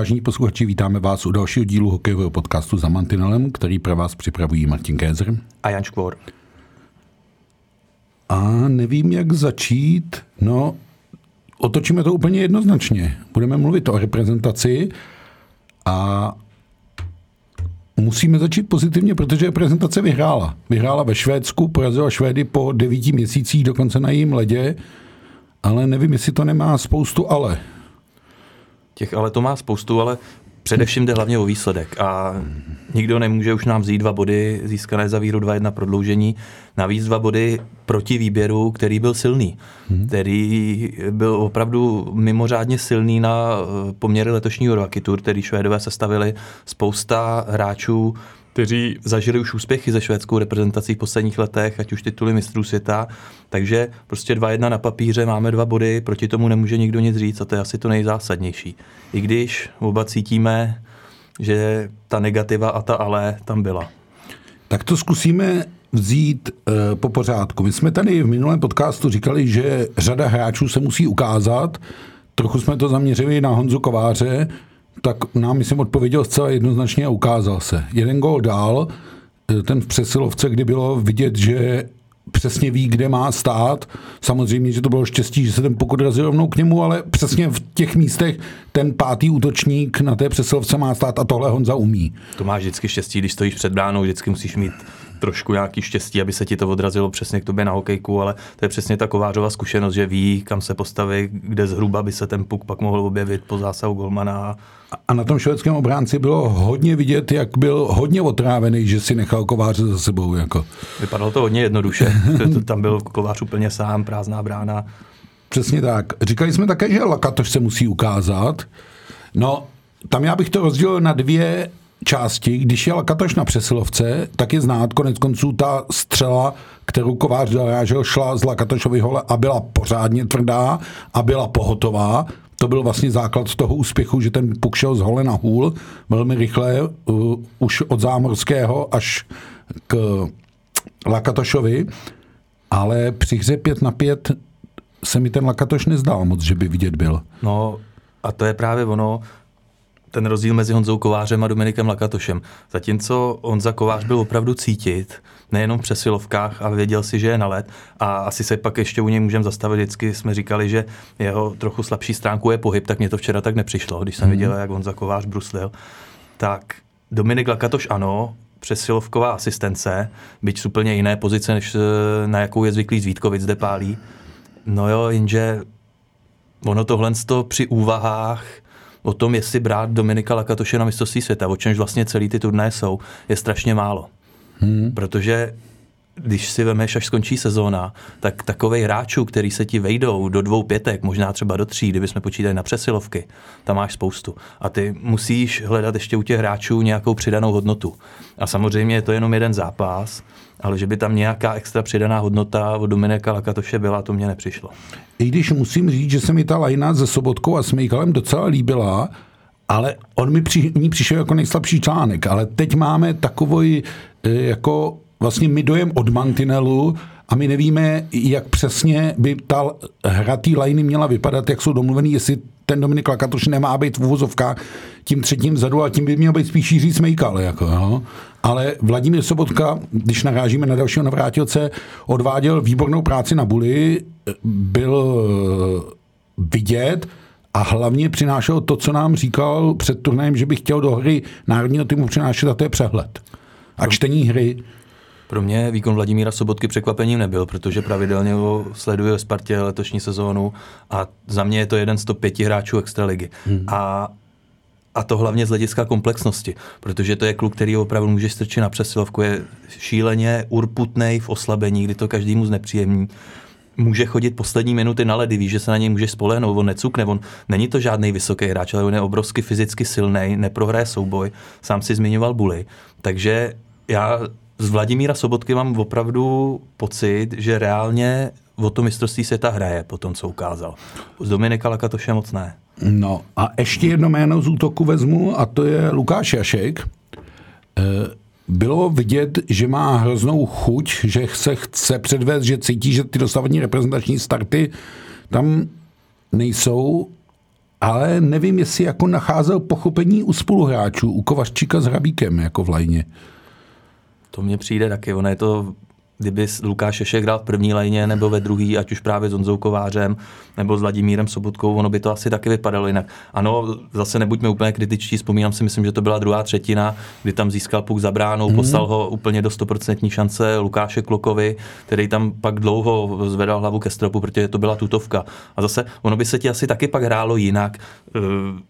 Vážení posluchači, vítáme vás u dalšího dílu hokejového podcastu za Mantinelem, který pro vás připravují Martin Kézer a Jan Škvor. A nevím, jak začít. No, otočíme to úplně jednoznačně. Budeme mluvit o reprezentaci a musíme začít pozitivně, protože reprezentace vyhrála. Vyhrála ve Švédsku, porazila Švédy po devíti měsících, dokonce na jejím ledě, ale nevím, jestli to nemá spoustu ale. Těch ale to má spoustu, ale především jde hlavně o výsledek a nikdo nemůže už nám vzít dva body získané za výhru 2-1 prodloužení. Navíc dva body proti výběru, který byl silný, hmm. který byl opravdu mimořádně silný na eh, poměry letošního Rocky Tour, který Švédové sestavili spousta hráčů, kteří zažili už úspěchy ze švédskou reprezentací v posledních letech, ať už tituly mistrů světa. Takže prostě 2-1 na papíře, máme dva body, proti tomu nemůže nikdo nic říct a to je asi to nejzásadnější. I když oba cítíme, že ta negativa a ta ale tam byla. Tak to zkusíme vzít e, po pořádku. My jsme tady v minulém podcastu říkali, že řada hráčů se musí ukázat. Trochu jsme to zaměřili na Honzu Kováře, tak nám, myslím, odpověděl zcela jednoznačně a ukázal se. Jeden gol dál, eh, ten v přesilovce, kdy bylo vidět, že přesně ví, kde má stát. Samozřejmě, že to bylo štěstí, že se ten pokud razil rovnou k němu, ale přesně v těch místech ten pátý útočník na té přesilovce má stát a tohle Honza umí. To máš vždycky štěstí, když stojíš před bránou, vždycky musíš mít trošku nějaký štěstí, aby se ti to odrazilo přesně k tobě na hokejku, ale to je přesně ta Kovářova zkušenost, že ví, kam se postaví, kde zhruba by se ten puk pak mohl objevit po zásahu golmana. A na tom švédském obránci bylo hodně vidět, jak byl hodně otrávený, že si nechal Kováře za sebou. Jako. Vypadalo to hodně jednoduše. Tam byl Kovář úplně sám, prázdná brána. Přesně tak. Říkali jsme také, že Lakatoš se musí ukázat. No, tam já bych to rozdělil na dvě části, když jel Katoš na přesilovce, tak je znát konec konců ta střela, kterou Kovář dorážel, šla z Lakatošovy hole a byla pořádně tvrdá a byla pohotová. To byl vlastně základ toho úspěchu, že ten puk šel z hole na hůl velmi rychle, uh, už od Zámorského až k Lakatošovi, ale při hře 5 na 5 se mi ten Lakatoš nezdál moc, že by vidět byl. No a to je právě ono, ten rozdíl mezi Honzou Kovářem a Dominikem Lakatošem. Zatímco Honza Kovář byl opravdu cítit, nejenom v přesilovkách, ale věděl si, že je na let. A asi se pak ještě u něj můžeme zastavit. Vždycky jsme říkali, že jeho trochu slabší stránku je pohyb, tak mě to včera tak nepřišlo, když jsem mm. viděl, jak Honza Kovář bruslil. Tak Dominik Lakatoš ano, přesilovková asistence, byť z úplně jiné pozice, než eh, na jakou je zvyklý Zvítkovic zde pálí. No jo, jenže ono tohle při úvahách o tom, jestli brát Dominika Lakatoše na mistrovství světa, o čemž vlastně celý ty turné jsou, je strašně málo. Hmm. Protože když si vemeš, až skončí sezóna, tak takových hráčů, který se ti vejdou do dvou pětek, možná třeba do tří, kdyby jsme počítali na přesilovky, tam máš spoustu. A ty musíš hledat ještě u těch hráčů nějakou přidanou hodnotu. A samozřejmě je to jenom jeden zápas, ale že by tam nějaká extra přidaná hodnota od Dominika Lakatoše byla, to mě nepřišlo. I když musím říct, že se mi ta lajna se Sobotkou a Smejkalem docela líbila, ale on mi při, ní přišel jako nejslabší článek, ale teď máme takový e, jako vlastně my dojem od mantinelu a my nevíme, jak přesně by ta hra té lajny měla vypadat, jak jsou domluvený, jestli ten Dominik Lakatoš nemá být v tím třetím vzadu a tím by měl být spíš Jiří Smejkal. Jako, no. Ale Vladimír Sobotka, když narážíme na dalšího navrátilce, odváděl výbornou práci na Buli, byl eh, vidět a hlavně přinášel to, co nám říkal před turnajem, že by chtěl do hry národního týmu přinášet a to je přehled. A čtení hry. Pro mě výkon Vladimíra Sobotky překvapením nebyl, protože pravidelně ho sleduje Spartě letošní sezónu a za mě je to jeden z top pěti hráčů extraligy. Hmm. A a to hlavně z hlediska komplexnosti, protože to je kluk, který opravdu může strčit na přesilovku, je šíleně urputný v oslabení, kdy to každému znepříjemní. Může chodit poslední minuty na ledy, ví, že se na něj může spolehnout, on necukne, on není to žádný vysoký hráč, ale on je obrovsky fyzicky silný, neprohraje souboj, sám si zmiňoval Bully. Takže já z Vladimíra Sobotky mám opravdu pocit, že reálně o to mistrovství světa hraje po tom, co ukázal. Z Dominika Lakatoše moc ne. No a ještě jedno jméno z útoku vezmu a to je Lukáš Jašek. E, bylo vidět, že má hroznou chuť, že se chce předvést, že cítí, že ty dosavadní reprezentační starty tam nejsou ale nevím, jestli jako nacházel pochopení u spoluhráčů, u Kovařčíka s Hrabíkem jako v lajně. To mně přijde taky, ono je to kdyby Lukáš Šešek hrál v první lajně nebo ve druhý, ať už právě s Honzou Kovářem nebo s Vladimírem Sobotkou, ono by to asi taky vypadalo jinak. Ano, zase nebuďme úplně kritičtí, vzpomínám si, myslím, že to byla druhá třetina, kdy tam získal puk za bránou, mm-hmm. poslal ho úplně do 100% šance Lukáše Klokovi, který tam pak dlouho zvedal hlavu ke stropu, protože to byla tutovka. A zase ono by se ti asi taky pak hrálo jinak. Eh,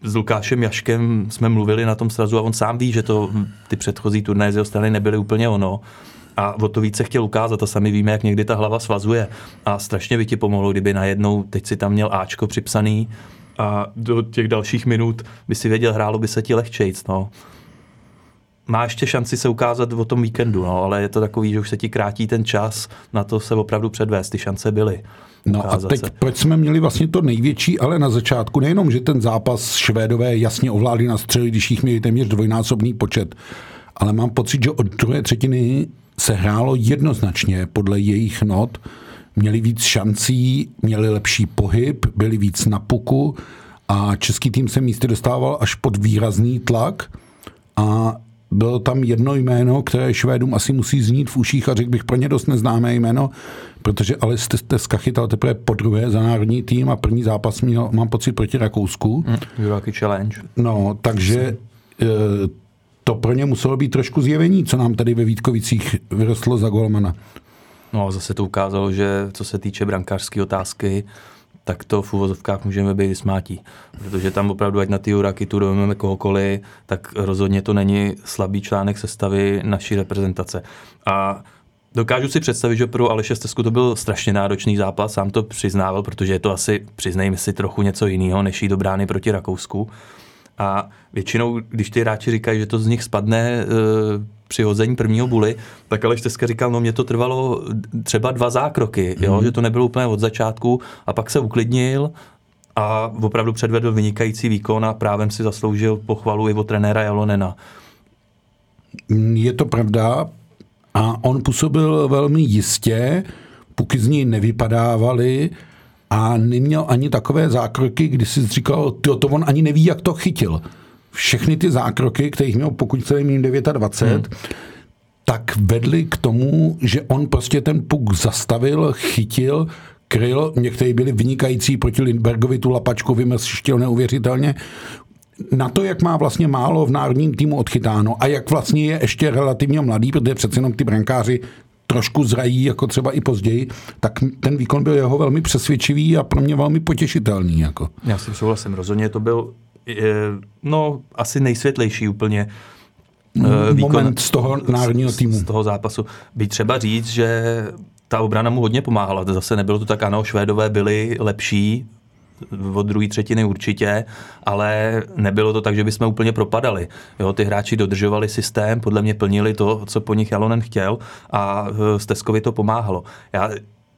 s Lukášem Jaškem jsme mluvili na tom srazu a on sám ví, že to ty předchozí turnaje z jeho strany nebyly úplně ono a o to více chtěl ukázat a sami víme, jak někdy ta hlava svazuje a strašně by ti pomohlo, kdyby najednou teď si tam měl Ačko připsaný a do těch dalších minut by si věděl, hrálo by se ti lehčejc, no. Má ještě šanci se ukázat o tom víkendu, no, ale je to takový, že už se ti krátí ten čas na to se opravdu předvést, ty šance byly. No a teď se. proč jsme měli vlastně to největší, ale na začátku nejenom, že ten zápas Švédové jasně ovládli na střely, když jich měli téměř dvojnásobný počet, ale mám pocit, že od druhé třetiny se hrálo jednoznačně podle jejich not, měli víc šancí, měli lepší pohyb, byli víc na puku a český tým se místy dostával až pod výrazný tlak a bylo tam jedno jméno, které Švédům asi musí znít v uších a řekl bych pro ně dost neznámé jméno, protože ale jste, jste chytal teprve po druhé za národní tým a první zápas měl, mám pocit, proti Rakousku. Mm, challenge. No, takže to pro ně muselo být trošku zjevení, co nám tady ve Vítkovicích vyrostlo za golmana. No a zase to ukázalo, že co se týče brankářské otázky, tak to v uvozovkách můžeme být smátí. Protože tam opravdu, ať na ty Uraky tu rovneme kohokoliv, tak rozhodně to není slabý článek sestavy naší reprezentace. A Dokážu si představit, že pro Aleše Stesku to byl strašně náročný zápas, sám to přiznával, protože je to asi, přiznejme si, trochu něco jiného, než jít do brány proti Rakousku. A většinou, když ty hráči říkají, že to z nich spadne e, při hození prvního buly, tak Aleš Teska říkal, no mě to trvalo třeba dva zákroky, mm. jo, mhm. že to nebylo úplně od začátku a pak se uklidnil a opravdu předvedl vynikající výkon a právem si zasloužil pochvalu i od trenéra Jalonena. Je to pravda a on působil velmi jistě, puky z něj nevypadávaly, a neměl ani takové zákroky, kdy si říkal, to, to on ani neví, jak to chytil. Všechny ty zákroky, kterých měl, pokud se jim 29, hmm. tak vedly k tomu, že on prostě ten puk zastavil, chytil, kryl, někteří byli vynikající proti Lindbergovi, tu lapačku vymrštil neuvěřitelně, na to, jak má vlastně málo v národním týmu odchytáno a jak vlastně je ještě relativně mladý, protože přece jenom ty brankáři trošku zrají, jako třeba i později, tak ten výkon byl jeho velmi přesvědčivý a pro mě velmi potěšitelný. Jako. Já si souhlasím, rozhodně to byl no, asi nejsvětlejší úplně eh, výkon Moment z toho národního týmu. Z toho zápasu. By třeba říct, že ta obrana mu hodně pomáhala. Zase nebylo to tak, ano, Švédové byli lepší od druhé třetiny určitě, ale nebylo to tak, že bychom úplně propadali. Jo, ty hráči dodržovali systém, podle mě plnili to, co po nich Jalonen chtěl a eh, Steskovi to pomáhalo. Já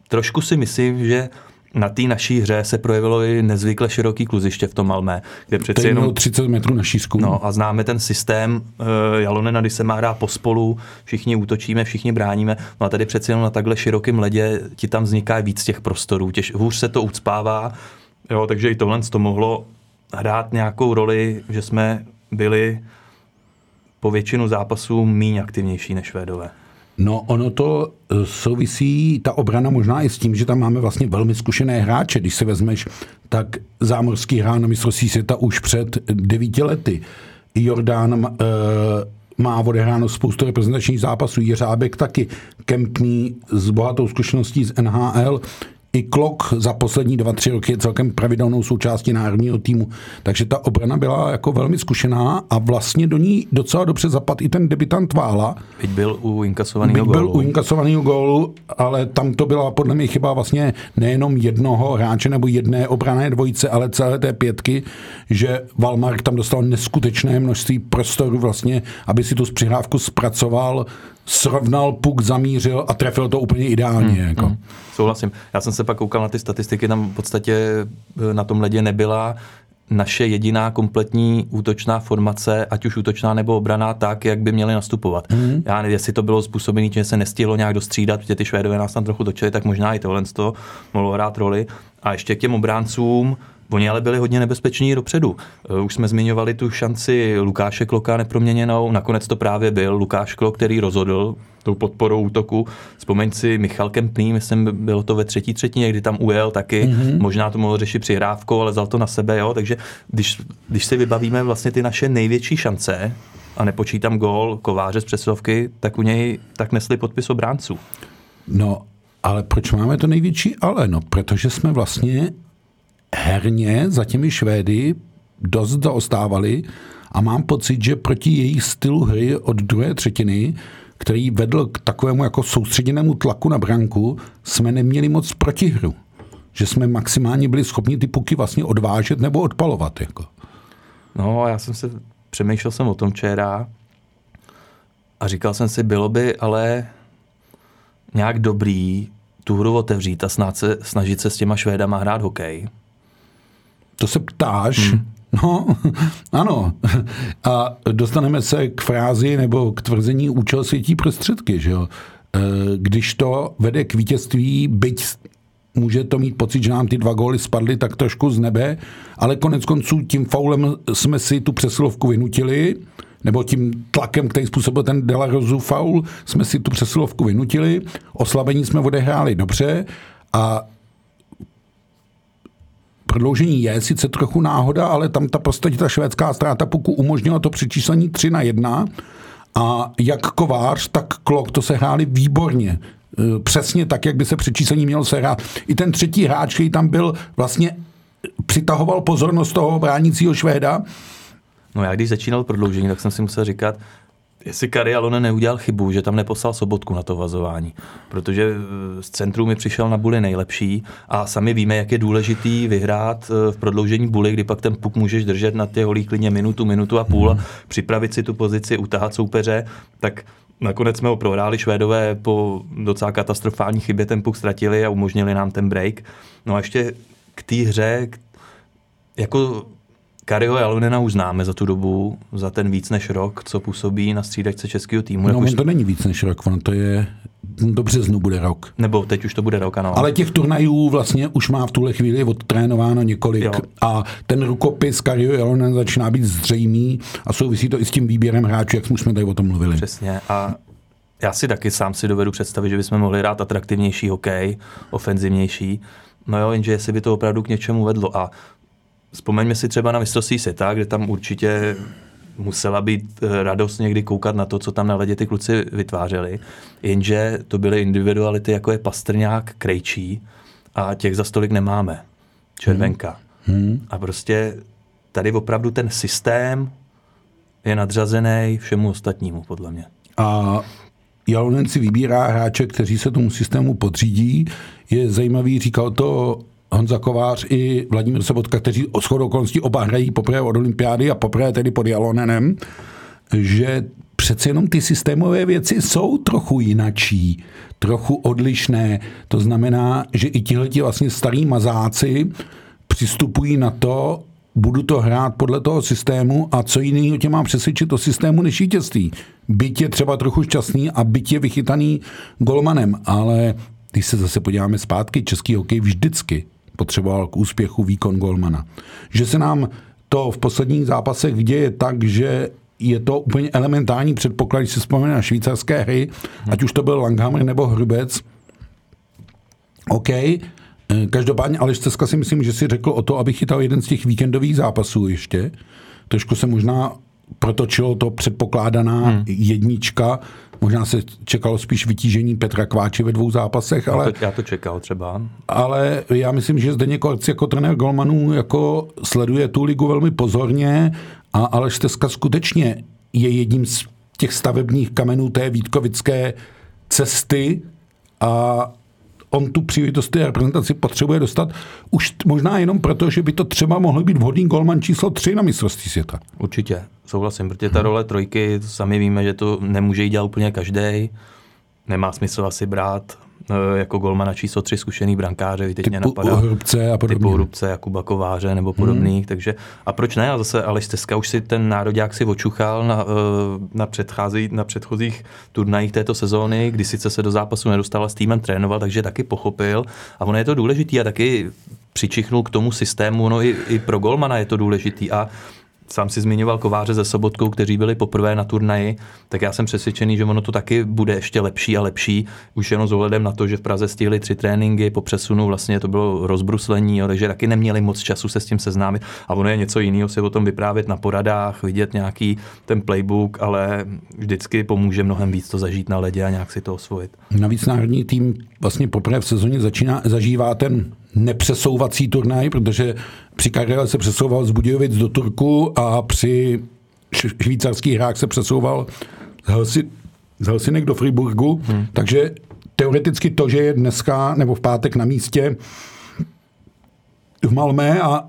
trošku si myslím, že na té naší hře se projevilo i nezvykle široký kluziště v tom Malmé, kde přeci jenom 30 metrů na šířku. No a známe ten systém uh, Jalonena, kdy se má hrát pospolu, všichni útočíme, všichni bráníme, no a tady přeci jenom na takhle širokém ledě ti tam vzniká víc těch prostorů, těž, hůř se to ucpává, Jo, takže i tohle to mohlo hrát nějakou roli, že jsme byli po většinu zápasů méně aktivnější než Švédové. No ono to e, souvisí, ta obrana možná i s tím, že tam máme vlastně velmi zkušené hráče. Když se vezmeš, tak Zámorský hrál na mistrovství světa už před devíti lety. Jordán e, má odehráno spoustu reprezentačních zápasů, Jeřábek taky, Kempný s bohatou zkušeností z NHL, i Klok za poslední dva, tři roky je celkem pravidelnou součástí národního týmu. Takže ta obrana byla jako velmi zkušená a vlastně do ní docela dobře zapad i ten debitant Vála. Byť byl u inkasovaného gólu. byl u inkasovaného gólu, ale tam to byla podle mě chyba vlastně nejenom jednoho hráče nebo jedné obrané dvojice, ale celé té pětky, že Valmark tam dostal neskutečné množství prostoru vlastně, aby si tu přihrávku zpracoval, srovnal puk, zamířil a trefil to úplně ideálně. Hmm, jako. Hmm. Souhlasím. Já jsem se pak koukal na ty statistiky, tam v podstatě eh, na tom ledě nebyla naše jediná kompletní útočná formace, ať už útočná nebo obraná, tak, jak by měli nastupovat. Mm. Já nevím, jestli to bylo způsobené, že se nestihlo nějak dostřídat, protože ty Švédové nás tam trochu točili, tak možná i tohle toho mohlo hrát roli. A ještě k těm obráncům, Oni ale byli hodně nebezpeční dopředu. Eh, už jsme zmiňovali tu šanci Lukáše Kloka neproměněnou, nakonec to právě byl Lukáš Klok, který rozhodl tou podporou útoku. Vzpomeň si Michal Kempný, myslím, bylo to ve třetí třetině, kdy tam ujel taky, mm-hmm. možná to mohl řešit přihrávkou, ale vzal to na sebe, jo, takže když, když si vybavíme vlastně ty naše největší šance, a nepočítám gól kováře z přesilovky, tak u něj tak nesli podpis obránců. No, ale proč máme to největší ale? No, protože jsme vlastně herně za těmi Švédy dost zaostávali a mám pocit, že proti jejich stylu hry od druhé třetiny, který vedl k takovému jako soustředěnému tlaku na branku, jsme neměli moc protihru. Že jsme maximálně byli schopni ty puky vlastně odvážet nebo odpalovat. Jako. No, já jsem se přemýšlel jsem o tom včera a říkal jsem si, bylo by ale nějak dobrý tu hru otevřít a snad se, snažit se s těma Švédama hrát hokej. To se ptáš? Hmm. No, ano. A dostaneme se k frázi nebo k tvrzení účel světí prostředky, že jo? E, když to vede k vítězství, byť může to mít pocit, že nám ty dva góly spadly tak trošku z nebe, ale konec konců tím faulem jsme si tu přesilovku vynutili, nebo tím tlakem, který způsobil ten Delarozu faul, jsme si tu přesilovku vynutili, oslabení jsme odehráli dobře a prodloužení je sice trochu náhoda, ale tam ta prostě ta švédská ztráta puku umožnila to přečíslení 3 na 1 a jak Kovář, tak Klok to se hráli výborně. E, přesně tak, jak by se při číslení měl sehrát. I ten třetí hráč, který tam byl, vlastně přitahoval pozornost toho bránícího Švéda. No já když začínal prodloužení, tak jsem si musel říkat, jestli Kari Alone neudělal chybu, že tam neposlal sobotku na to vazování. Protože e, z centru mi přišel na buly nejlepší a sami víme, jak je důležitý vyhrát e, v prodloužení buly, kdy pak ten puk můžeš držet na těch holí klidně minutu, minutu a půl, hmm. připravit si tu pozici, utahat soupeře, tak Nakonec jsme ho prohráli, Švédové po docela katastrofální chybě ten puk ztratili a umožnili nám ten break. No a ještě k té hře, jako Kariho Jalonena už známe za tu dobu, za ten víc než rok, co působí na střídačce českého týmu. No, už... to není víc než rok, ono to je do březnu bude rok. Nebo teď už to bude rok, ano. Ale těch turnajů vlastně už má v tuhle chvíli odtrénováno několik jo. a ten rukopis Kario Jalonen začíná být zřejmý a souvisí to i s tím výběrem hráčů, jak jsme tady o tom mluvili. Přesně a já si taky sám si dovedu představit, že bychom mohli hrát atraktivnější hokej, ofenzivnější. No jo, jenže jestli by to opravdu k něčemu vedlo a Vzpomeňme si třeba na mistrovství světa, kde tam určitě musela být eh, radost někdy koukat na to, co tam na ledě ty kluci vytvářeli. Jenže to byly individuality, jako je Pastrňák, Krejčí a těch za stolik nemáme. Červenka. Hmm. hmm. A prostě tady opravdu ten systém je nadřazený všemu ostatnímu, podle mě. A Jalonen si vybírá hráče, kteří se tomu systému podřídí. Je zajímavý, říkal to Honza Kovář i Vladimír Sobotka, kteří o shodou okolností oba hrají poprvé od olympiády a poprvé tedy pod Jalonenem, že přece jenom ty systémové věci jsou trochu jinačí, trochu odlišné. To znamená, že i tihleti vlastně starý mazáci přistupují na to, budu to hrát podle toho systému a co jiného tě mám přesvědčit o systému než vítězství. Byť je třeba trochu šťastný a byť je vychytaný golmanem, ale když se zase podíváme zpátky, český hokej vždycky potřeboval k úspěchu výkon golmana. Že se nám to v posledních zápasech děje tak, že je to úplně elementární předpoklad, když se vzpomene na švýcarské hry, ať už to byl Langhammer nebo Hrubec. OK, eh, Každopádně Aleš Ceska si myslím, že si řekl o to, aby chytal jeden z těch víkendových zápasů ještě. Trošku se možná protočilo to předpokládaná hmm. jednička Možná se čekalo spíš vytížení Petra Kváče ve dvou zápasech, ale... Já to, já to čekal třeba. Ale já myslím, že zde Korc jako trenér Golmanů jako sleduje tu ligu velmi pozorně a Aleš Teska skutečně je jedním z těch stavebních kamenů té Vítkovické cesty a on tu příležitost té reprezentaci potřebuje dostat už možná jenom proto, že by to třeba mohl být vhodný golman číslo 3 na mistrovství světa. Určitě, souhlasím, protože ta role trojky, sami víme, že to nemůže jít dělat úplně každý. Nemá smysl asi brát jako golmana číslo tři zkušený brankáře, teď mě napadá. Hrubce a podobně. Typu Hrubce, Jakuba Kováře nebo podobných, hmm. takže a proč ne? A zase Aleš Teska už si ten nároďák si očuchal na, e, na, předchází, na předchozích turnajích této sezóny, kdy sice se do zápasu nedostal a s týmem trénoval, takže taky pochopil a ono je to důležitý a taky přičichnul k tomu systému, no i, i pro golmana je to důležitý a sám si zmiňoval kováře ze Sobotkou, kteří byli poprvé na turnaji, tak já jsem přesvědčený, že ono to taky bude ještě lepší a lepší, už jenom s ohledem na to, že v Praze stihli tři tréninky, po přesunu vlastně to bylo rozbruslení, jo, takže taky neměli moc času se s tím seznámit a ono je něco jiného si o tom vyprávět na poradách, vidět nějaký ten playbook, ale vždycky pomůže mnohem víc to zažít na ledě a nějak si to osvojit. Navíc národní tým vlastně poprvé v sezóně začíná, zažívá ten nepřesouvací turnaj, protože při Karel se přesouval z Budějovic do Turku a při švýcarských hrách se přesouval z, Helsi, z Helsinek do Friburgu, hmm. takže teoreticky to, že je dneska nebo v pátek na místě v Malmé a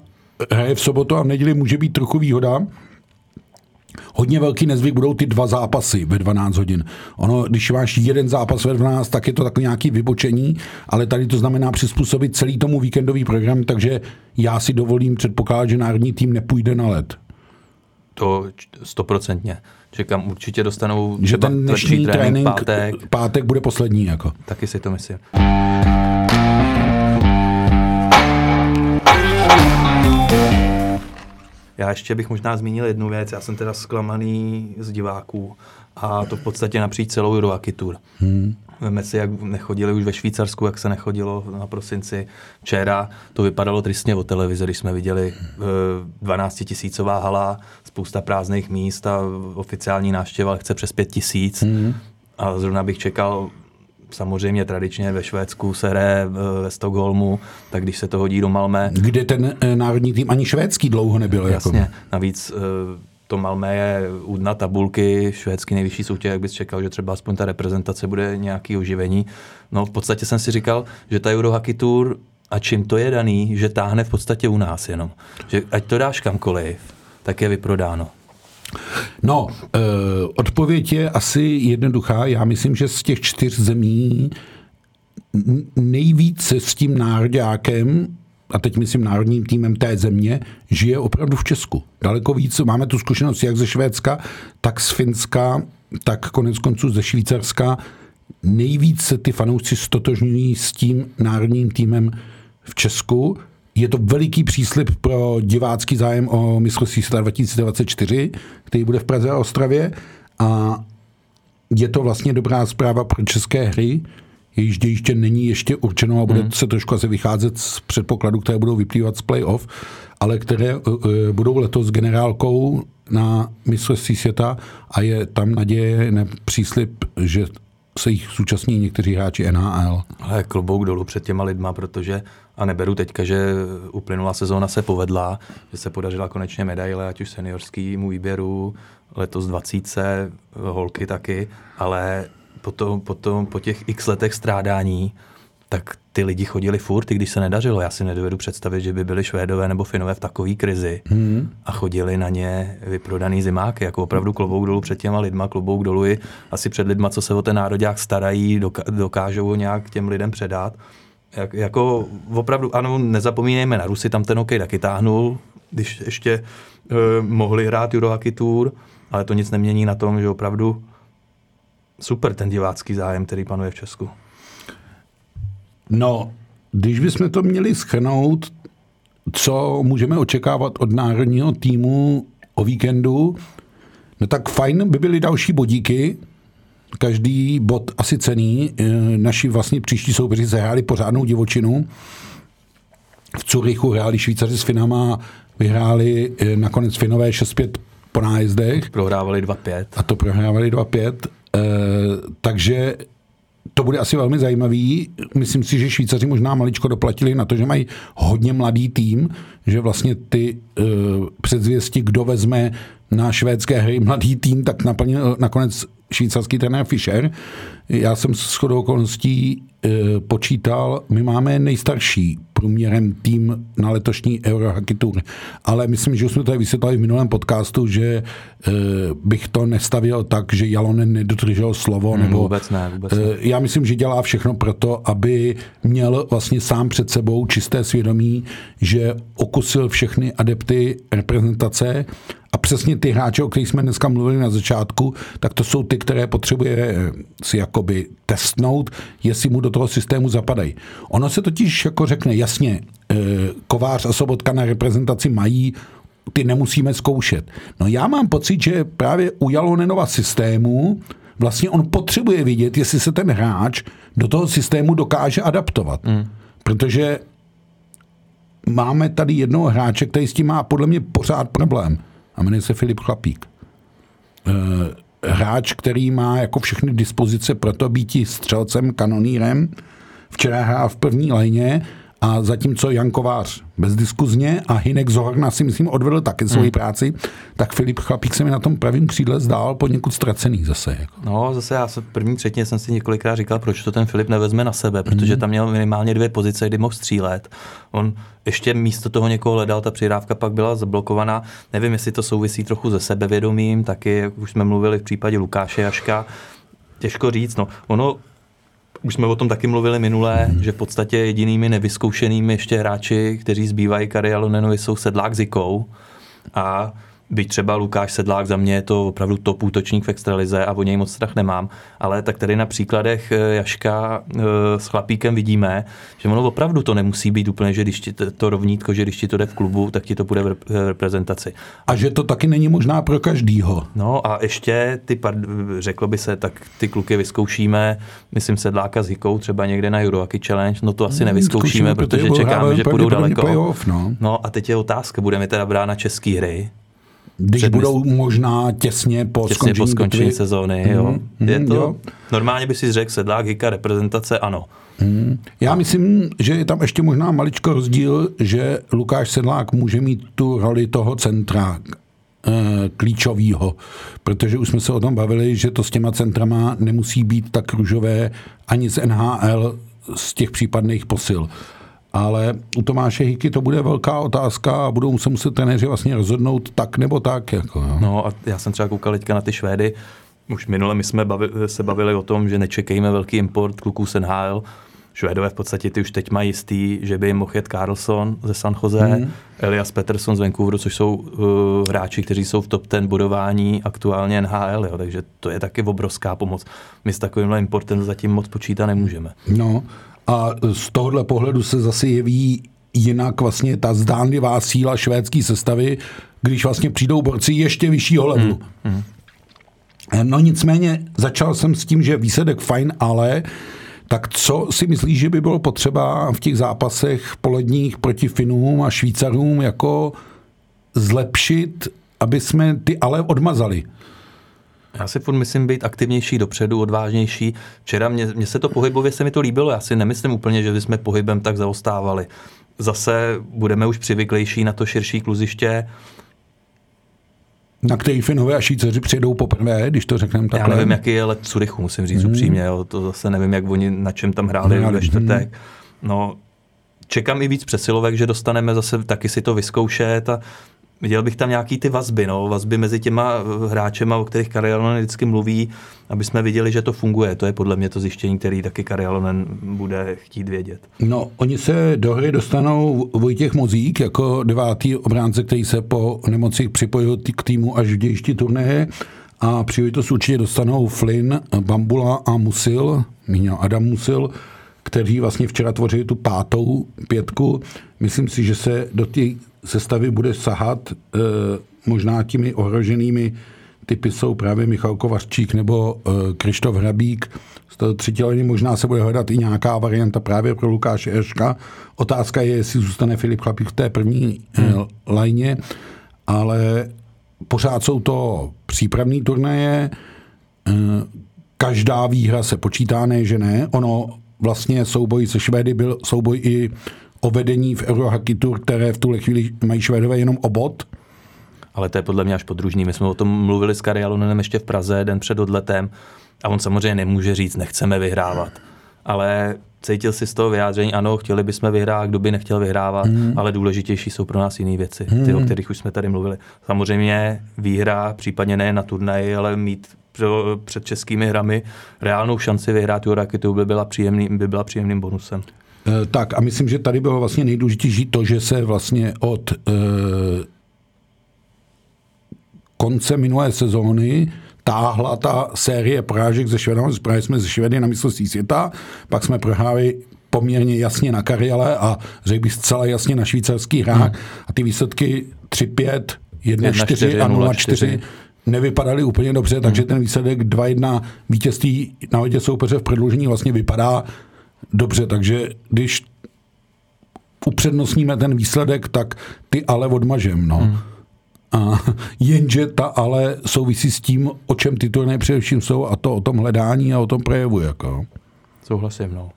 hraje v sobotu a v neděli může být trochu výhoda, hodně velký nezvyk budou ty dva zápasy ve 12 hodin. Ono, když máš jeden zápas ve 12, tak je to tak nějaký vybočení, ale tady to znamená přizpůsobit celý tomu víkendový program, takže já si dovolím předpokládat, že národní tým nepůjde na let. To stoprocentně. Čekám, určitě dostanou že ten dnešní trénink, trénink pátek. pátek bude poslední. Jako. Taky si to myslím. Já ještě bych možná zmínil jednu věc. Já jsem teda zklamaný z diváků a to v podstatě napříč celou Eurohockey Tour. Hmm. Veme si, jak nechodili už ve Švýcarsku, jak se nechodilo na prosinci. Včera to vypadalo tristně o televizi, když jsme viděli 12 tisícová hala, spousta prázdných míst a oficiální návštěva chce přes 5 tisíc. Hmm. A zrovna bych čekal samozřejmě tradičně ve Švédsku se hraje ve Stockholmu, tak když se to hodí do Malmé. Kde ten eh, národní tým ani švédský dlouho nebyl. Jako. Jasně, jako. navíc eh, to Malmé je u dna tabulky, švédský nejvyšší soutěž, jak bys čekal, že třeba aspoň ta reprezentace bude nějaký oživení. No v podstatě jsem si říkal, že ta Eurohockey Tour a čím to je daný, že táhne v podstatě u nás jenom. Že ať to dáš kamkoliv, tak je vyprodáno. No, eh, odpověď je asi jednoduchá. Já myslím, že z těch čtyř zemí nejvíce s tím nároďákem a teď myslím národním týmem té země, žije opravdu v Česku. Daleko víc. Máme tu zkušenost jak ze Švédska, tak z Finska, tak konec konců ze Švýcarska. Nejvíc se ty fanoušci stotožňují s tím národním týmem v Česku. Je to veliký příslip pro divácký zájem o mistrovství světa 2024, který bude v Praze a Ostravě. A je to vlastně dobrá zpráva pro české hry, jejíž dějiště není ještě určeno a bude hmm. se trošku asi vycházet z předpokladů, které budou vyplývat z playoff, ale které uh, budou letos generálkou na mistrovství světa a je tam naděje, ne příslip, že se jich zúčastní někteří hráči NHL. Ale klobouk dolů před těma lidma, protože, a neberu teďka, že uplynulá sezóna se povedla, že se podařila konečně medaile, ať už seniorskýmu výběru, letos 20, holky taky, ale potom, potom, po těch x letech strádání, tak ty lidi chodili furt, i když se nedařilo. Já si nedovedu představit, že by byli Švédové nebo Finové v takové krizi hmm. a chodili na ně vyprodaný zimáky. Jako opravdu klobouk dolů před těma lidma, klobouk dolů i asi před lidma, co se o ten národák starají, dokážou ho nějak těm lidem předat. Jak, jako opravdu, ano, nezapomínejme na Rusy, tam ten hokej taky táhnul, když ještě eh, mohli hrát Eurohockey Tour, ale to nic nemění na tom, že opravdu super ten divácký zájem, který panuje v Česku. No, když bychom to měli schrnout, co můžeme očekávat od národního týmu o víkendu, no tak fajn by byly další bodíky, každý bod asi cený. E, naši vlastně příští soupeři zahráli pořádnou divočinu. V Curychu hráli Švýcaři s Finama, vyhráli e, nakonec Finové 6-5 po nájezdech. Prohrávali 2-5. A to prohrávali 2-5. E, takže to bude asi velmi zajímavý. Myslím si, že Švýcaři možná maličko doplatili na to, že mají hodně mladý tým, že vlastně ty uh, předzvěsti, kdo vezme na švédské hry mladý tým, tak naplnil nakonec švýcarský trenér Fischer. Já jsem s shodou okolností uh, počítal, my máme nejstarší průměrem tým na letošní Eurohockey Tour. Ale myslím, že už jsme tady vysvětlili v minulém podcastu, že e, bych to nestavil tak, že Jalonen nedodržel slovo. Hmm, nebo, vůbec ne, vůbec ne. E, já myslím, že dělá všechno pro to, aby měl vlastně sám před sebou čisté svědomí, že okusil všechny adepty reprezentace a přesně ty hráče, o kterých jsme dneska mluvili na začátku, tak to jsou ty, které potřebuje si jakoby testnout, jestli mu do toho systému zapadají. Ono se totiž jako řekne, jasně, eh, Kovář a Sobotka na reprezentaci mají ty nemusíme zkoušet. No já mám pocit, že právě u Jalonenova systému vlastně on potřebuje vidět, jestli se ten hráč do toho systému dokáže adaptovat. Mm. Protože máme tady jednoho hráče, který s tím má podle mě pořád problém a jmenuje se Filip Chlapík. Eh, hráč, který má jako všechny dispozice pro to být střelcem, kanonírem. Včera hrál v první lajně a zatímco Jan Kovář bezdiskuzně a Hinek Zohorna si myslím odvedl taky svoji hmm. práci, tak Filip Chlapík se mi na tom pravém křídle zdál poněkud ztracený zase. Jako. No zase já se první třetině jsem si několikrát říkal, proč to ten Filip nevezme na sebe, protože hmm. tam měl minimálně dvě pozice, kdy mohl střílet. On ještě místo toho někoho hledal, ta přihrávka pak byla zablokovaná. Nevím, jestli to souvisí trochu se sebevědomím, taky, jak už jsme mluvili v případě Lukáše Jaška, těžko říct. No. Ono už jsme o tom taky mluvili minule, hmm. že v podstatě jedinými nevyzkoušenými ještě hráči, kteří zbývají Kari Alonenovi, jsou Sedlák Zikou a byť třeba Lukáš Sedlák za mě je to opravdu top útočník v extralize a o něj moc strach nemám, ale tak tady na příkladech eh, Jaška eh, s chlapíkem vidíme, že ono opravdu to nemusí být úplně, že když ti to rovnítko, že když ti to jde v klubu, tak ti to bude v reprezentaci. A že to taky není možná pro každýho. No a ještě ty, řeklo by se, tak ty kluky vyzkoušíme, myslím Sedláka s Hikou třeba někde na Eurohockey Challenge, no to asi hmm, nevyzkoušíme, protože čekáme, že půjdou daleko. Playoff, no. no a teď je otázka, budeme teda brát na české hry, když Předmysl... budou možná těsně po těsně skončení, po skončení sezóny. Jo. Mm, je to, jo. Normálně by si řekl Sedlák, Hika, reprezentace, ano. Mm. Já myslím, že je tam ještě možná maličko rozdíl, že Lukáš Sedlák může mít tu roli toho centra eh, klíčovýho, protože už jsme se o tom bavili, že to s těma centrama nemusí být tak růžové ani z NHL z těch případných posil ale u Tomáše Hiky to bude velká otázka a budou se muset trenéři vlastně rozhodnout tak nebo tak. Jako, jo. No a já jsem třeba koukal teďka na ty Švédy, už minule my jsme bavi, se bavili o tom, že nečekejme velký import kluků z NHL. Švédové v podstatě ty už teď mají jistý, že by jim mohl jet Carlson ze San Jose, mm. Elias Peterson z Vancouveru, což jsou uh, hráči, kteří jsou v top 10 budování aktuálně NHL, jo, takže to je taky obrovská pomoc. My s takovýmhle importem zatím moc počítat nemůžeme. No, a z tohohle pohledu se zase jeví jinak vlastně ta zdánlivá síla švédské sestavy, když vlastně přijdou borci ještě vyššího levelu. Hmm. Hmm. No nicméně začal jsem s tím, že výsledek fajn, ale tak co si myslíš, že by bylo potřeba v těch zápasech poledních proti Finům a Švýcarům jako zlepšit, aby jsme ty ale odmazali? Já si furt myslím být aktivnější dopředu, odvážnější. Včera mě, mě se to pohybově se mi to líbilo, já si nemyslím úplně, že jsme pohybem tak zaostávali. Zase budeme už přivyklejší na to širší kluziště. Na který Finové a Švýcaři přijedou poprvé, když to řekneme takhle? Já nevím, jaký je let Curychu, musím říct mm. upřímně. Jo. To zase nevím, jak oni na čem tam hráli ve čtvrtek. Mm. No, čekám i víc přesilovek, že dostaneme zase taky si to vyzkoušet a Viděl bych tam nějaký ty vazby, no, vazby mezi těma eh, hráčema, o kterých Karialonen vždycky mluví, aby jsme viděli, že to funguje. To je podle mě to zjištění, který taky Karialonen bude chtít vědět. No, oni se do hry dostanou Vojtěch Mozík jako devátý obránce, který se po nemocích připojil k týmu až v dějišti turnaje a příležitost určitě dostanou Flynn, Bambula a Musil, míňo Adam Musil, kteří vlastně včera tvořili tu pátou pětku. Myslím si, že se do té sestavy bude sahat e, možná těmi ohroženými typy jsou právě Michal Kovařčík nebo e, Krištof Hrabík. Z toho třetí liny možná se bude hledat i nějaká varianta právě pro Lukáše Eška. Otázka je, jestli zůstane Filip Chlapík v té první e, hmm. lajně, ale pořád jsou to přípravné turnaje, každá výhra se počítá, ne, že ne. Ono vlastně souboj se Švédy byl souboj i o vedení v Eurohockey Tour, které v tuhle chvíli mají Švédové jenom o bod. Ale to je podle mě až podružný. My jsme o tom mluvili s Karialonem ještě v Praze den před odletem a on samozřejmě nemůže říct, nechceme vyhrávat. Ale cítil si z toho vyjádření, ano, chtěli bychom vyhrát, kdo by nechtěl vyhrávat, hmm. ale důležitější jsou pro nás jiné věci, ty, hmm. o kterých už jsme tady mluvili. Samozřejmě výhra, případně ne na turnaji, ale mít před českými hrami reálnou šanci vyhrát tu raketu by byla, příjemný, by byla příjemným bonusem. E, tak a myslím, že tady bylo vlastně nejdůležitější to, že se vlastně od e, konce minulé sezóny táhla ta série porážek ze Švedama. Právě jsme ze Švedy na mistrovství světa, pak jsme prohráli poměrně jasně na Kariale a řekl bych zcela jasně na švýcarský hrách. Hmm. A ty výsledky 3-5, 1-4 a 0-4 nevypadaly úplně dobře, hmm. takže ten výsledek 2-1 vítězství na ledě soupeře v prodloužení vlastně vypadá dobře, takže když upřednostníme ten výsledek, tak ty ale odmažem. No. Hmm. A jenže ta ale souvisí s tím, o čem ty turné především jsou, a to o tom hledání a o tom projevu. Jako. Souhlasím, no.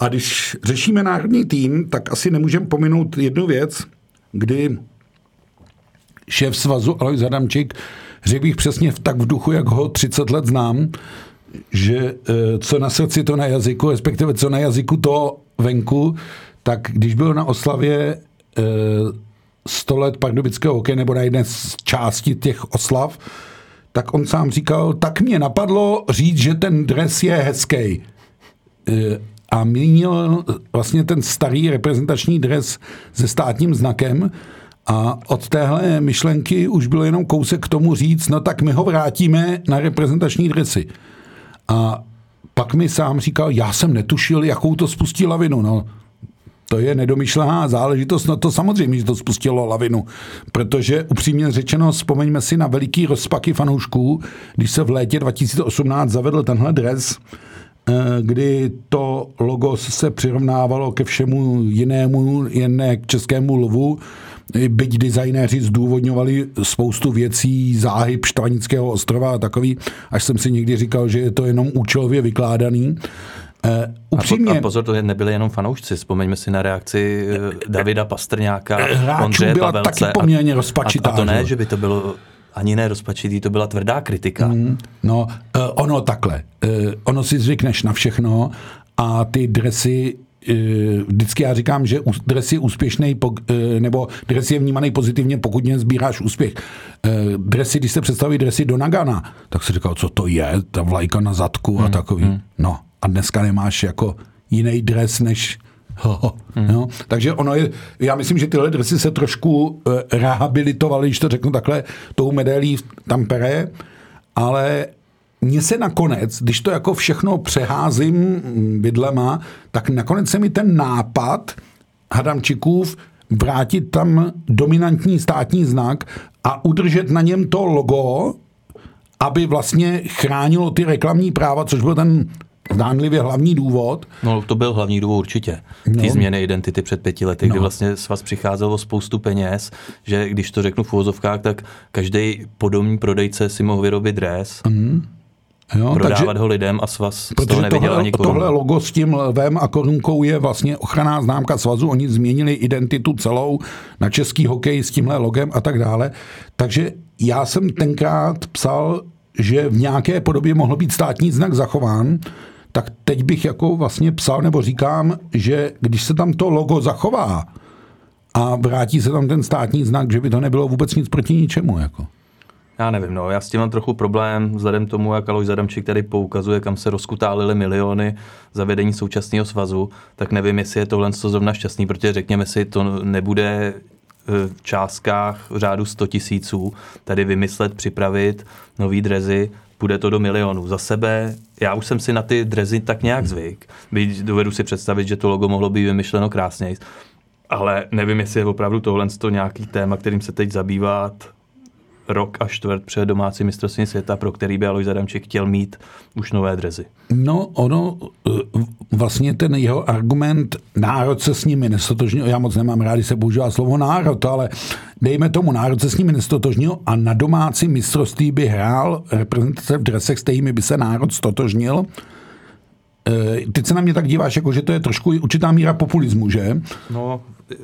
A když řešíme národní tým, tak asi nemůžeme pominout jednu věc, kdy šéf svazu Alois Adamčík, řekl bych přesně v tak v duchu, jak ho 30 let znám, že eh, co na srdci, to na jazyku, respektive co na jazyku, to venku, tak když byl na oslavě 100 eh, let pardubického hokeje, nebo na jedné z části těch oslav, tak on sám říkal, tak mě napadlo říct, že ten dres je hezký. Eh, a měnil vlastně ten starý reprezentační dres se státním znakem a od téhle myšlenky už bylo jenom kousek k tomu říct, no tak my ho vrátíme na reprezentační dresy. A pak mi sám říkal, já jsem netušil, jakou to spustí lavinu. No, to je nedomyšlená záležitost, no to samozřejmě, že to spustilo lavinu, protože upřímně řečeno, vzpomeňme si na veliký rozpaky fanoušků, když se v létě 2018 zavedl tenhle dres, eh, kdy to logo se přirovnávalo ke všemu jinému, jen ne k českému lovu, byť designéři zdůvodňovali spoustu věcí, záhyb Štvanického ostrova a takový, až jsem si někdy říkal, že je to jenom účelově vykládaný. Uh, upřímně, a, po, a pozor, to nebyli jenom fanoušci. Vzpomeňme si na reakci eh, Davida Pastrňáka, Ondřeje byla Pavelce. taky poměrně rozpačitá. A, a to ne, že by to bylo ani ne rozpačitý, to byla tvrdá kritika. Mm, no, uh, ono takhle. Uh, ono si zvykneš na všechno a ty dresy Eh, vždycky já říkám, že dres je úspěšný, eh, nebo dres je vnímaný pozitivně, pokud mě sbíráš úspěch. Eh, dresy, když se představí dresy do Nagana, tak si říkal, co to je, ta vlajka na zadku a hmm, takový. Hmm. No a dneska nemáš jako jiný dres, než Ho, hmm. no. Takže ono je, já myslím, že tyhle dresy se trošku rehabilitovaly, když to řeknu takhle, tou medailí v Tampere, ale mně se nakonec, když to jako všechno přeházím bydlema, tak nakonec se mi ten nápad Hadamčikův vrátit tam dominantní státní znak a udržet na něm to logo, aby vlastně chránilo ty reklamní práva, což byl ten zdánlivě hlavní důvod. No to byl hlavní důvod určitě. Ty no. změny identity před pěti lety, no. kdy vlastně s vás přicházelo spoustu peněz, že když to řeknu v úvozovkách, tak každý podomní prodejce si mohl vyrobit dres, mm. Jo, prodávat takže, ho lidem a svaz z toho neviděl tohle, ani korunu. Tohle logo s tím lvem a korunkou je vlastně ochranná známka svazu. Oni změnili identitu celou na český hokej s tímhle logem a tak dále. Takže já jsem tenkrát psal, že v nějaké podobě mohl být státní znak zachován, tak teď bych jako vlastně psal nebo říkám, že když se tam to logo zachová a vrátí se tam ten státní znak, že by to nebylo vůbec nic proti ničemu. Jako. Já nevím, no, já s tím mám trochu problém, vzhledem tomu, jak Alois Adamčík tady poukazuje, kam se rozkutálily miliony za vedení současného svazu, tak nevím, jestli je tohle zrovna šťastný, protože řekněme si, to nebude e, v částkách řádu 100 tisíců tady vymyslet, připravit nový drezy, bude to do milionů. Za sebe, já už jsem si na ty drezy tak nějak zvyk. Byť dovedu si představit, že to logo mohlo být vymyšleno krásněji, ale nevím, jestli je opravdu tohle nějaký téma, kterým se teď zabývat rok a čtvrt před domácí mistrovství světa, pro který by Alois Adamčík chtěl mít už nové drezy. No, ono, eh, vlastně ten jeho argument, národ se s nimi nestotožnil, já moc nemám rádi se používá slovo národ, ale dejme tomu, národ se s nimi nestotožnil a na domácí mistrovství by hrál reprezentace v dresech, s kterými by se národ stotožnil, eh, Teď se na mě tak díváš, jako že to je trošku určitá míra populismu, že? No,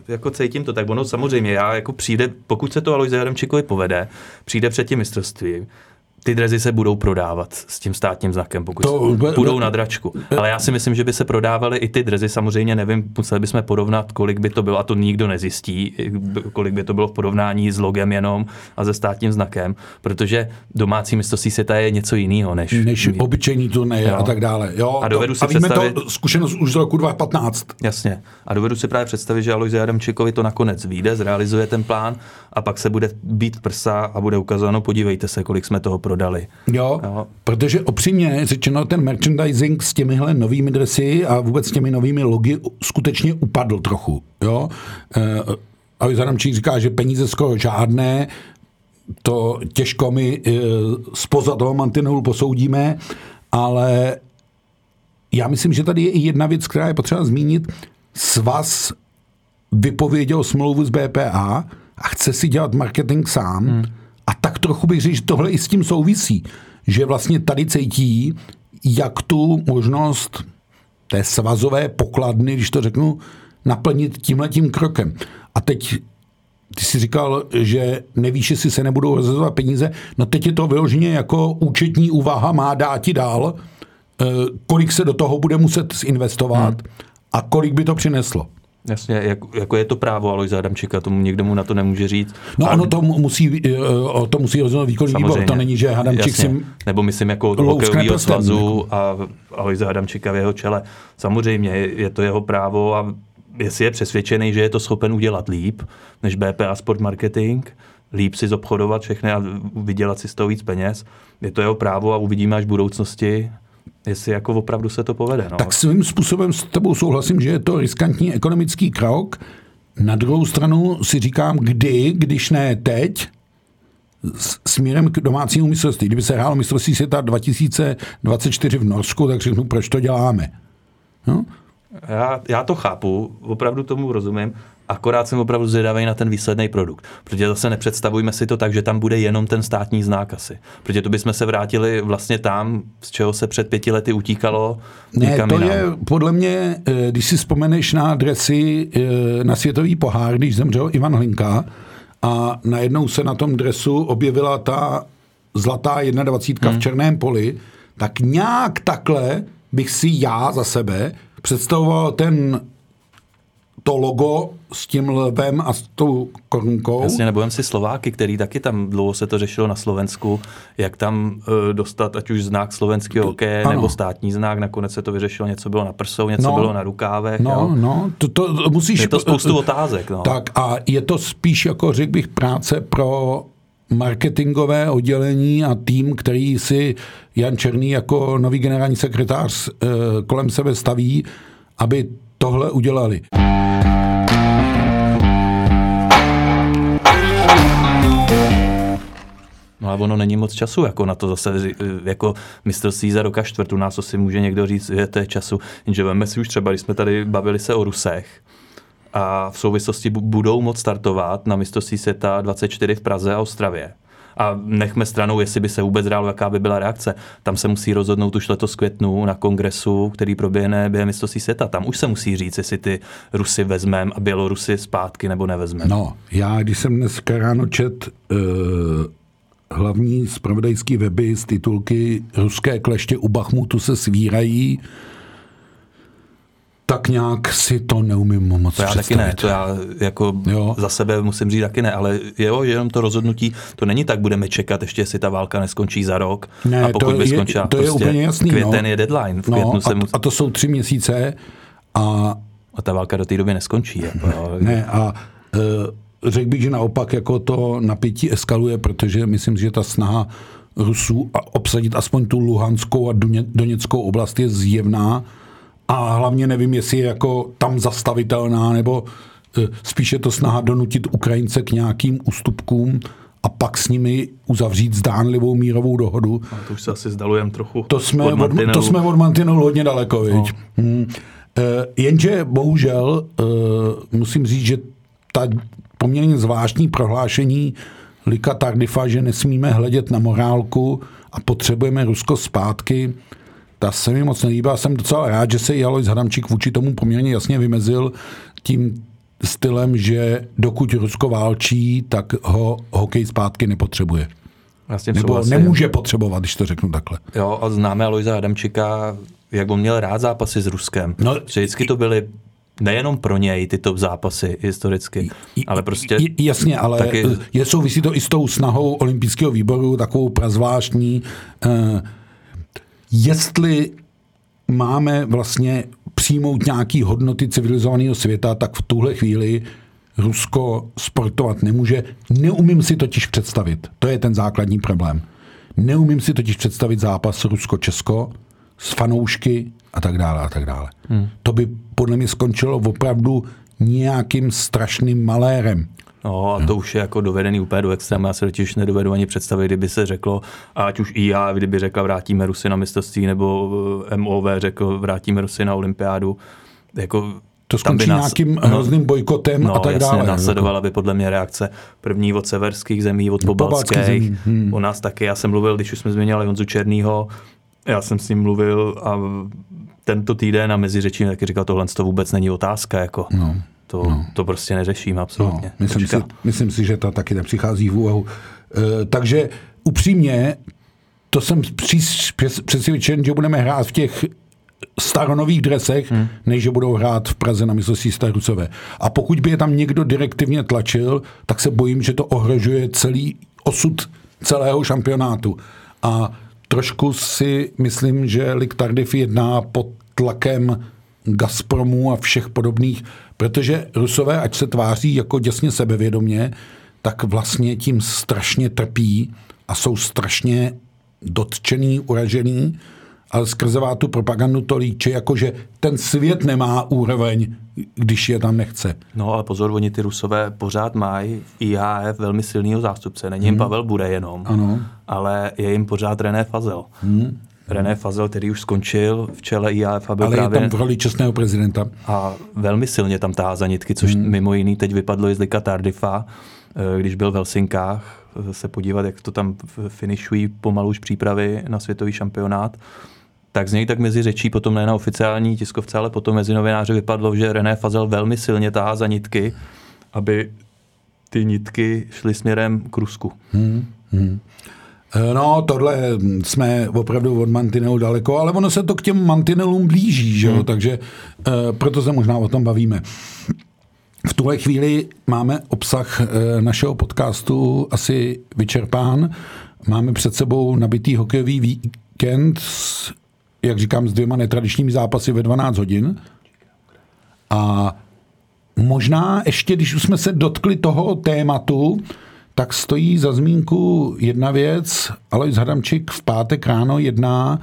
jako cítím to tak. Ono samozřejmě, já jako přijde, pokud se to Alojze Adamčíkovi povede, přijde před tím mistrovstvím, ty drezy se budou prodávat s tím státním znakem, pokud To- to, budou na dračku. Ale já si myslím, že by se prodávaly i ty drezy, samozřejmě nevím, museli bychom porovnat, kolik by to bylo, a to nikdo nezjistí, kolik by to bylo v porovnání s logem jenom a se státním znakem, protože domácí mistrovství světa je něco jiného, než, než obyčejný turnaje Jo. a tak dále. Jo, A dovedu to, si a víme představit- to zkušenost už z roku 2015. Jasně. A dovedu si právě představit, že Alojze Adamčíkovi to nakonec vyjde, zrealizuje ten plán a pak se bude být prsa a bude ukázáno, podívejte se, kolik jsme toho prodali. Jo, Jo. protože opřímně řečeno, ten merchandising s těmihle novými dresy a vůbec s těmi novými logy skutečně upadl trochu. Jo? Eh, A Adamčík říká, že peníze skoro žádné, to těžko my eh, spoza toho mantinelu posoudíme, ale já myslím, že tady je i jedna věc, která je potřeba zmínit. Svaz vypověděl smlouvu s BPA a chce si dělat marketing sám. Hmm. Trochu bych řekl, že tohle i s tím souvisí. Že vlastně tady cítí, jak tu možnost té svazové pokladny, když to řeknu, naplnit tímhletím krokem. A teď ty jsi říkal, že nevíš, jestli se nebudou rozhazovat peníze. No teď je to vyloženě jako účetní úvaha, má dát ti dál, eh, kolik se do toho bude muset zinvestovat hmm. a kolik by to přineslo. Jasně, jak, jako je to právo Alojza Adamčíka, tomu nikdo mu na to nemůže říct. No a ono to mu- musí, eh, to musí rozhodnout výkonný výbor. To není, že Hadamčík Jasně. si... Nebo myslím jako hokejového prstem, jako. svazu a Alojza Adamčíka v jeho čele. Samozřejmě je je to jeho právo a jestli je přesvědčený, že je to schopen udělat líp než BPA Sport Marketing, líp si zobchodovat všechny a vydělat si z toho víc peněz, je to jeho právo a uvidíme až v budoucnosti, jestli jako opravdu se to povede. No. Tak svým způsobem s tebou souhlasím, že je to riskantní ekonomický krok. Na druhou stranu si říkám, kdy, když ne teď, směrem k domácímu mistrovství. Kdyby se hrálo mistrovství světa 2024 v Norsku, tak řeknu, proč to děláme. No? Já, já to chápu, opravdu tomu rozumím, akorát jsem opravdu zvědavý na ten výsledný produkt. Protože zase nepředstavujme si to tak, že tam bude jenom ten státní znak asi. Protože to bychom se vrátili vlastně tam, z čeho se před pěti lety utíkalo. Ne, to je podle mě, eh, když si vzpomeneš na dresy eh, na světový pohár, když zemřel Ivan Hlinka a najednou se na tom dresu objevila ta zlatá 21 hmm. v černém poli, tak nějak takhle bych si já za sebe představoval ten to logo s tím lvem a s tou korunkou. Jasně, nebudem si Slováky, který taky tam dlouho se to řešilo na Slovensku, jak tam uh, dostat ať už znak slovenského hokeje nebo státní znak, nakonec se to vyřešilo, něco bylo na prsou, něco No. bylo na rukávech. No, jo. no, to, to, to musíš... Je to spoustu otázek. No. Tak a je to spíš, jako řekl bych, práce pro marketingové oddělení a tým, který si Jan Černý jako nový generální sekretář eh, kolem sebe staví, aby tohle udělali. No ale ono není moc času jako na to zase, jako mistrovství za roka čtvrtu nás asi může někdo říct, že to je času. Jenže veme si už třeba, když jsme tady bavili se o Rusech, a v souvislosti bu- budou moc startovat na mistrovství světa 24 v Praze a Ostravě. A nechme stranou, jestli by se vůbec hrálo, jaká by byla reakce. Tam se musí rozhodnout už letos květnu na kongresu, který proběhne během mistrovství světa. Tam už se musí říct, jestli ty Rusy vezmeme a Bělorusy zpátky nebo nevezmeme. No, já, když jsem dneska ráno čet uh, hlavní spravodajský weby z titulky Ruské kleště u Bachmutu se svírají, tak nějak si to neumím moc To já taky představit. ne, to já jako Jo. za sebe musím říct taky ne, ale jo, jenom to rozhodnutí, to není tak, budeme čekat ještě, jestli ta válka neskončí za rok. Ne, a pokud to by je- skončila, to je prostě úplně jasný, Květen no. je deadline, v No, květnu se a, mu, a to jsou tři měsíce a a ta válka do té doby neskončí. Jako, jo. Ne, a e, řekl bych, že naopak jako to napětí eskaluje, protože myslím, že ta snaha Rusů a obsadit aspoň tu Luhanskou a Doně- Doněckou oblast je zjevná a hlavně nevím, jestli je jako tam zastavitelná, nebo e, spíše to snaha donutit Ukrajince k nějakým ústupkům a pak s nimi uzavřít zdánlivou mírovou dohodu. A to už se asi zdalujeme trochu To jsme od od, mantinelu. to jsme od mantinelu hodně daleko, viď? No. Hmm. E, jenže bohužel e, musím říct, že ta poměrně zvláštní prohlášení Lika Tardifa, že nesmíme hledět na morálku a potřebujeme Rusko zpátky, ta se mi moc nelíbila. Jsem docela rád, že se i Alois Hadamčík vůči tomu poměrně jasně vymezil tím stylem, že dokud Rusko válčí, tak ho hokej zpátky nepotřebuje. Tím Nebo souhlasím. nemůže potřebovat, když to řeknu takhle. Jo, a známe Aloisa Adamčika, jak on měl rád zápasy s Ruskem. No, že vždycky to byly nejenom pro něj ty top zápasy historicky, ale prostě Jasně, ale taky- taky... je souvisí to i s tou snahou olympijského výboru, takovou prazvláštní. Eh, jestli máme vlastně přijmout nějaký hodnoty civilizovaného světa, tak v tuhle chvíli Rusko sportovat nemůže. Neumím si totiž představit. To je ten základní problém. Neumím si totiž představit zápas Rusko-Česko s fanoušky a tak dále a tak dále. Hmm. To by podle mě skončilo opravdu nějakým strašným malérem. No a to už je jako dovedený úplně do extrému. Já se totiž nedovedu ani představit, kdyby se řeklo, a ať už IA, kdyby řekla vrátíme Rusy na mistrovství, nebo eh, MOV řekl vrátíme Rusy na olympiádu. Jako, To skončí nějakým hrozným bojkotem no, a tak jasně, dále. následovala by podle mě reakce první od severských zemí, od pobaltských pobaltských. zemí, hmm. U nás taky, já jsem mluvil, když už jsme změnili Honzu Černýho, já jsem s ním mluvil a tento týden na meziřečí mi taky říkal, tohle to vůbec není otázka. Jako. No, To, no. to prostě neřeším No, absolutně. myslím, si, myslím si, že to taky nepřichází v úvahu. E, takže upřímně, to jsem přís- přes- přesvědčen, že budeme hrát v těch staronových dresech, hmm. než že budou hrát v Praze na mistrovství Starusové. A pokud by je tam někdo direktivně tlačil, tak se bojím, že to ohrožuje celý osud celého šampionátu. A trošku si myslím, že Lik Tardif jedná pod tlakem Gazpromu a všech podobných, protože Rusové, ať se tváří jako děsně sebevědomě, tak vlastně tím strašně trpí a jsou strašně dotčený, uražený, ale skrzevá tu propagandu to líče, jako že ten svět nemá úroveň, když je tam nechce. No ale pozor, oni ty Rusové pořád mají v IHF velmi silného zástupce. Není jim Pavel Bude jenom, Ano. ale je jim pořád René Fazel. Hmm. René Fazel, který už skončil v čele IHF a byl Ale je právě tam v roli čestného prezidenta. a velmi silně tam tahá za nitky, což hmm. mimo jiný teď vypadlo i z Lika Tardifa, eh, když byl v Helsinkách eh, se podívat, jak to tam finišují pomalu už přípravy na světový šampionát. Tak z něj tak mezi řečí, potom ne na oficiální tiskovce, ale potom mezi novináři vypadlo, že René Fazel velmi silně tahá za nitky, aby ty nitky šly směrem k Rusku. Eh, No, tohle jsme opravdu od mantinelu daleko, ale ono se to k těm mantinelům blíží, že jo? takže eh, proto se možná o tom bavíme. V tuhle chvíli máme obsah eh, našeho podcastu asi vyčerpán. Máme před sebou nabitý hokejový víkend, s, jak říkám, s dvěma netradičními zápasy ve 12 hodin. A možná ještě, když už jsme se dotkli toho tématu, tak stojí za zmínku jedna věc. Alois Hadamčík v pátek ráno jedná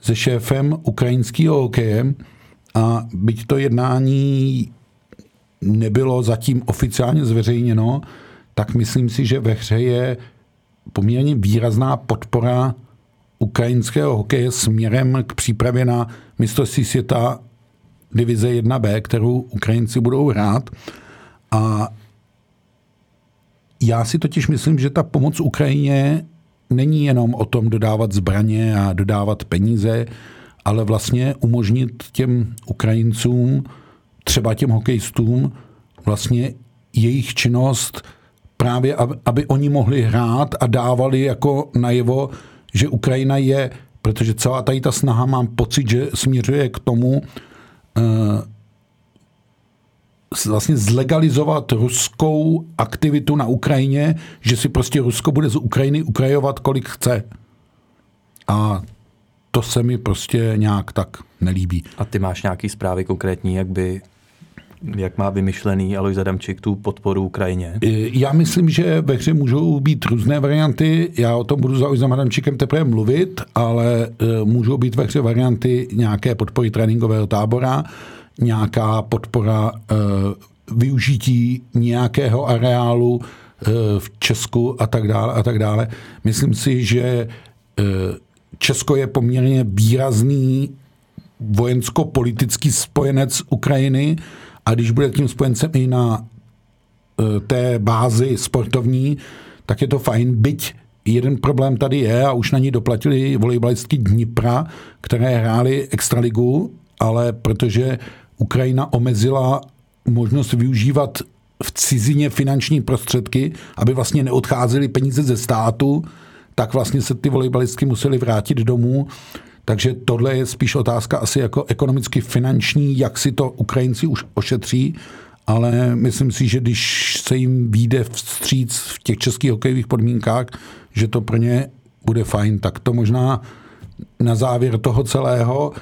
se šéfem ukrajinského hokeje a byť to jednání nebylo zatím oficiálně zveřejněno, tak myslím si, že ve hře je poměrně výrazná podpora ukrajinského hokeje směrem k přípravě na mistrovství světa divize 1B, kterou Ukrajinci budou hrát. A já si totiž myslím, že ta pomoc Ukrajině není jenom o tom dodávat zbraně a dodávat peníze, ale vlastně umožnit těm Ukrajincům, třeba těm hokejistům, vlastně jejich činnost právě, aby, aby oni mohli hrát a dávali jako najevo, že Ukrajina je, protože celá tady ta snaha mám pocit, že směřuje k tomu, eh, vlastně zlegalizovat ruskou aktivitu na Ukrajině, že si prostě Rusko bude z Ukrajiny ukrajovat, kolik chce. A to se mi prostě nějak tak nelíbí. A ty máš nějaký zprávy konkrétní, jak by jak má vymyšlený Alois Adamčík tu podporu Ukrajině? Já myslím, že ve hře můžou být různé varianty. Já o tom budu za Ojzem Adamčíkem teprve mluvit, ale e, můžou být ve hře varianty nějaké podpory tréninkového tábora, nějaká podpora e, využití nějakého areálu e, v Česku a tak dále a tak dále. Myslím si, že e, Česko je poměrně výrazný vojensko-politický spojenec Ukrajiny a když bude tím spojencem i na té bázi sportovní, tak je to fajn, byť jeden problém tady je a už na ní doplatili volejbalistky Dnipra, které hrály extraligu, ale protože Ukrajina omezila možnost využívat v cizině finanční prostředky, aby vlastně neodcházely peníze ze státu, tak vlastně se ty volejbalistky museli vrátit domů. Takže tohle je spíš otázka asi jako ekonomicky finanční, jak si to Ukrajinci už ošetří, ale myslím si, že když se jim vyjde vstříc v těch českých hokejových podmínkách, že to pro ně bude fajn. Tak to možná na závěr toho celého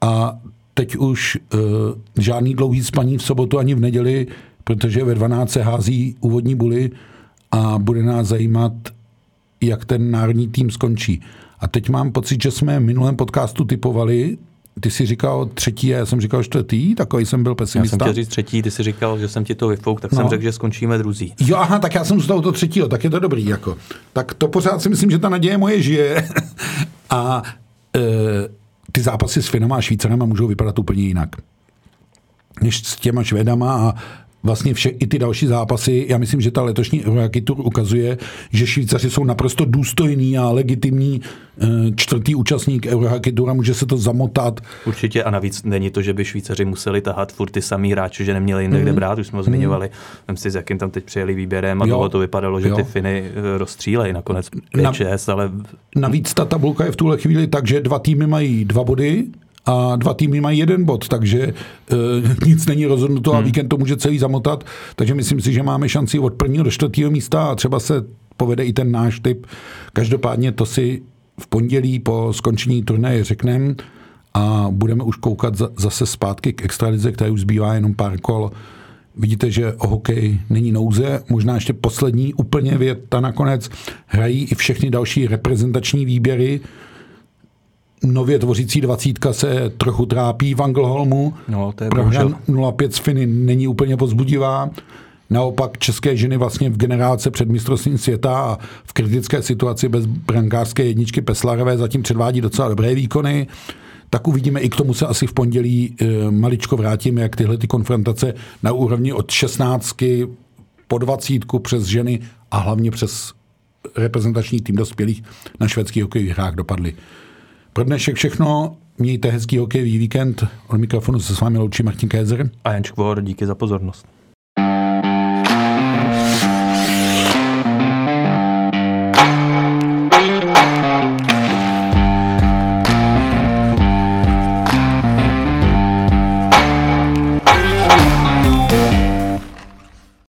a teď už uh, žádný dlouhý spaní v sobotu ani v neděli, protože ve 12 se hází úvodní buly a bude nás zajímat, jak ten národní tým skončí. A teď mám pocit, že jsme v minulém podcastu typovali, ty jsi říkal třetí já jsem říkal čtvrtý, takový jsem byl pesimista. Já jsem chtěl říct třetí, ty jsi říkal, že jsem ti to vyfouk, tak no. jsem řekl, že skončíme druzí. Jo, aha, tak já jsem z toho třetího, tak je to dobrý. Jako. Tak to pořád si myslím, že ta naděje moje žije. a e, ty zápasy s Finama a Švýcarama můžou vypadat úplně jinak. Než s těma Švédama a vlastně vše, i ty další zápasy. Já myslím, že ta letošní Eurohockey Tour ukazuje, že Švýcaři jsou naprosto důstojný a legitimní eh, čtvrtý účastník Eurohockey Tour a může se to zamotat. Určitě a navíc není to, že by Švýcaři museli tahat furt ty samý hráči, že neměli jinde mm. kde mhm. brát, už jsme ho mhm. zmiňovali. Vem si, s jakým tam teď přijeli výběrem a jo. to vypadalo, že jo. ty Finy eh, rozstřílejí nakonec 5-6, ale... Navíc ta tabulka je v tuhle chvíli tak, že dva týmy mají dva body, a dva týmy mají jeden bod, takže e, nic není rozhodnuto a hmm. víkend to může celý zamotat, takže myslím si, že máme šanci od prvního do čtvrtého místa a třeba se povede i ten náš typ. Každopádně to si v pondělí po skončení turnaje řekneme a budeme už koukat za, zase zpátky k extralize, které už zbývá jenom pár kol. Vidíte, že o hokej není nouze. Možná ještě poslední úplně věta nakonec. Hrají i všechny další reprezentační výběry nově tvořící dvacítka se trochu trápí v Anglholmu. No, to je Prohra 0,5 z Finy není úplně pozbudivá. Naopak české ženy vlastně v generálce před mistrovstvím světa a v kritické situaci bez brankářské jedničky Peslarové zatím předvádí docela dobré výkony. Tak uvidíme, i k tomu se asi v pondělí e, maličko vrátíme, jak tyhle ty konfrontace na úrovni od 16 po 20 přes ženy a hlavně přes reprezentační tým dospělých na švédských hokejových hrách dopadly. Pro dnešek všechno. Mějte hezký hokejový víkend. Od mikrofonu se s vámi loučí Martin Kézer. A Jan Čkvor, díky za pozornost.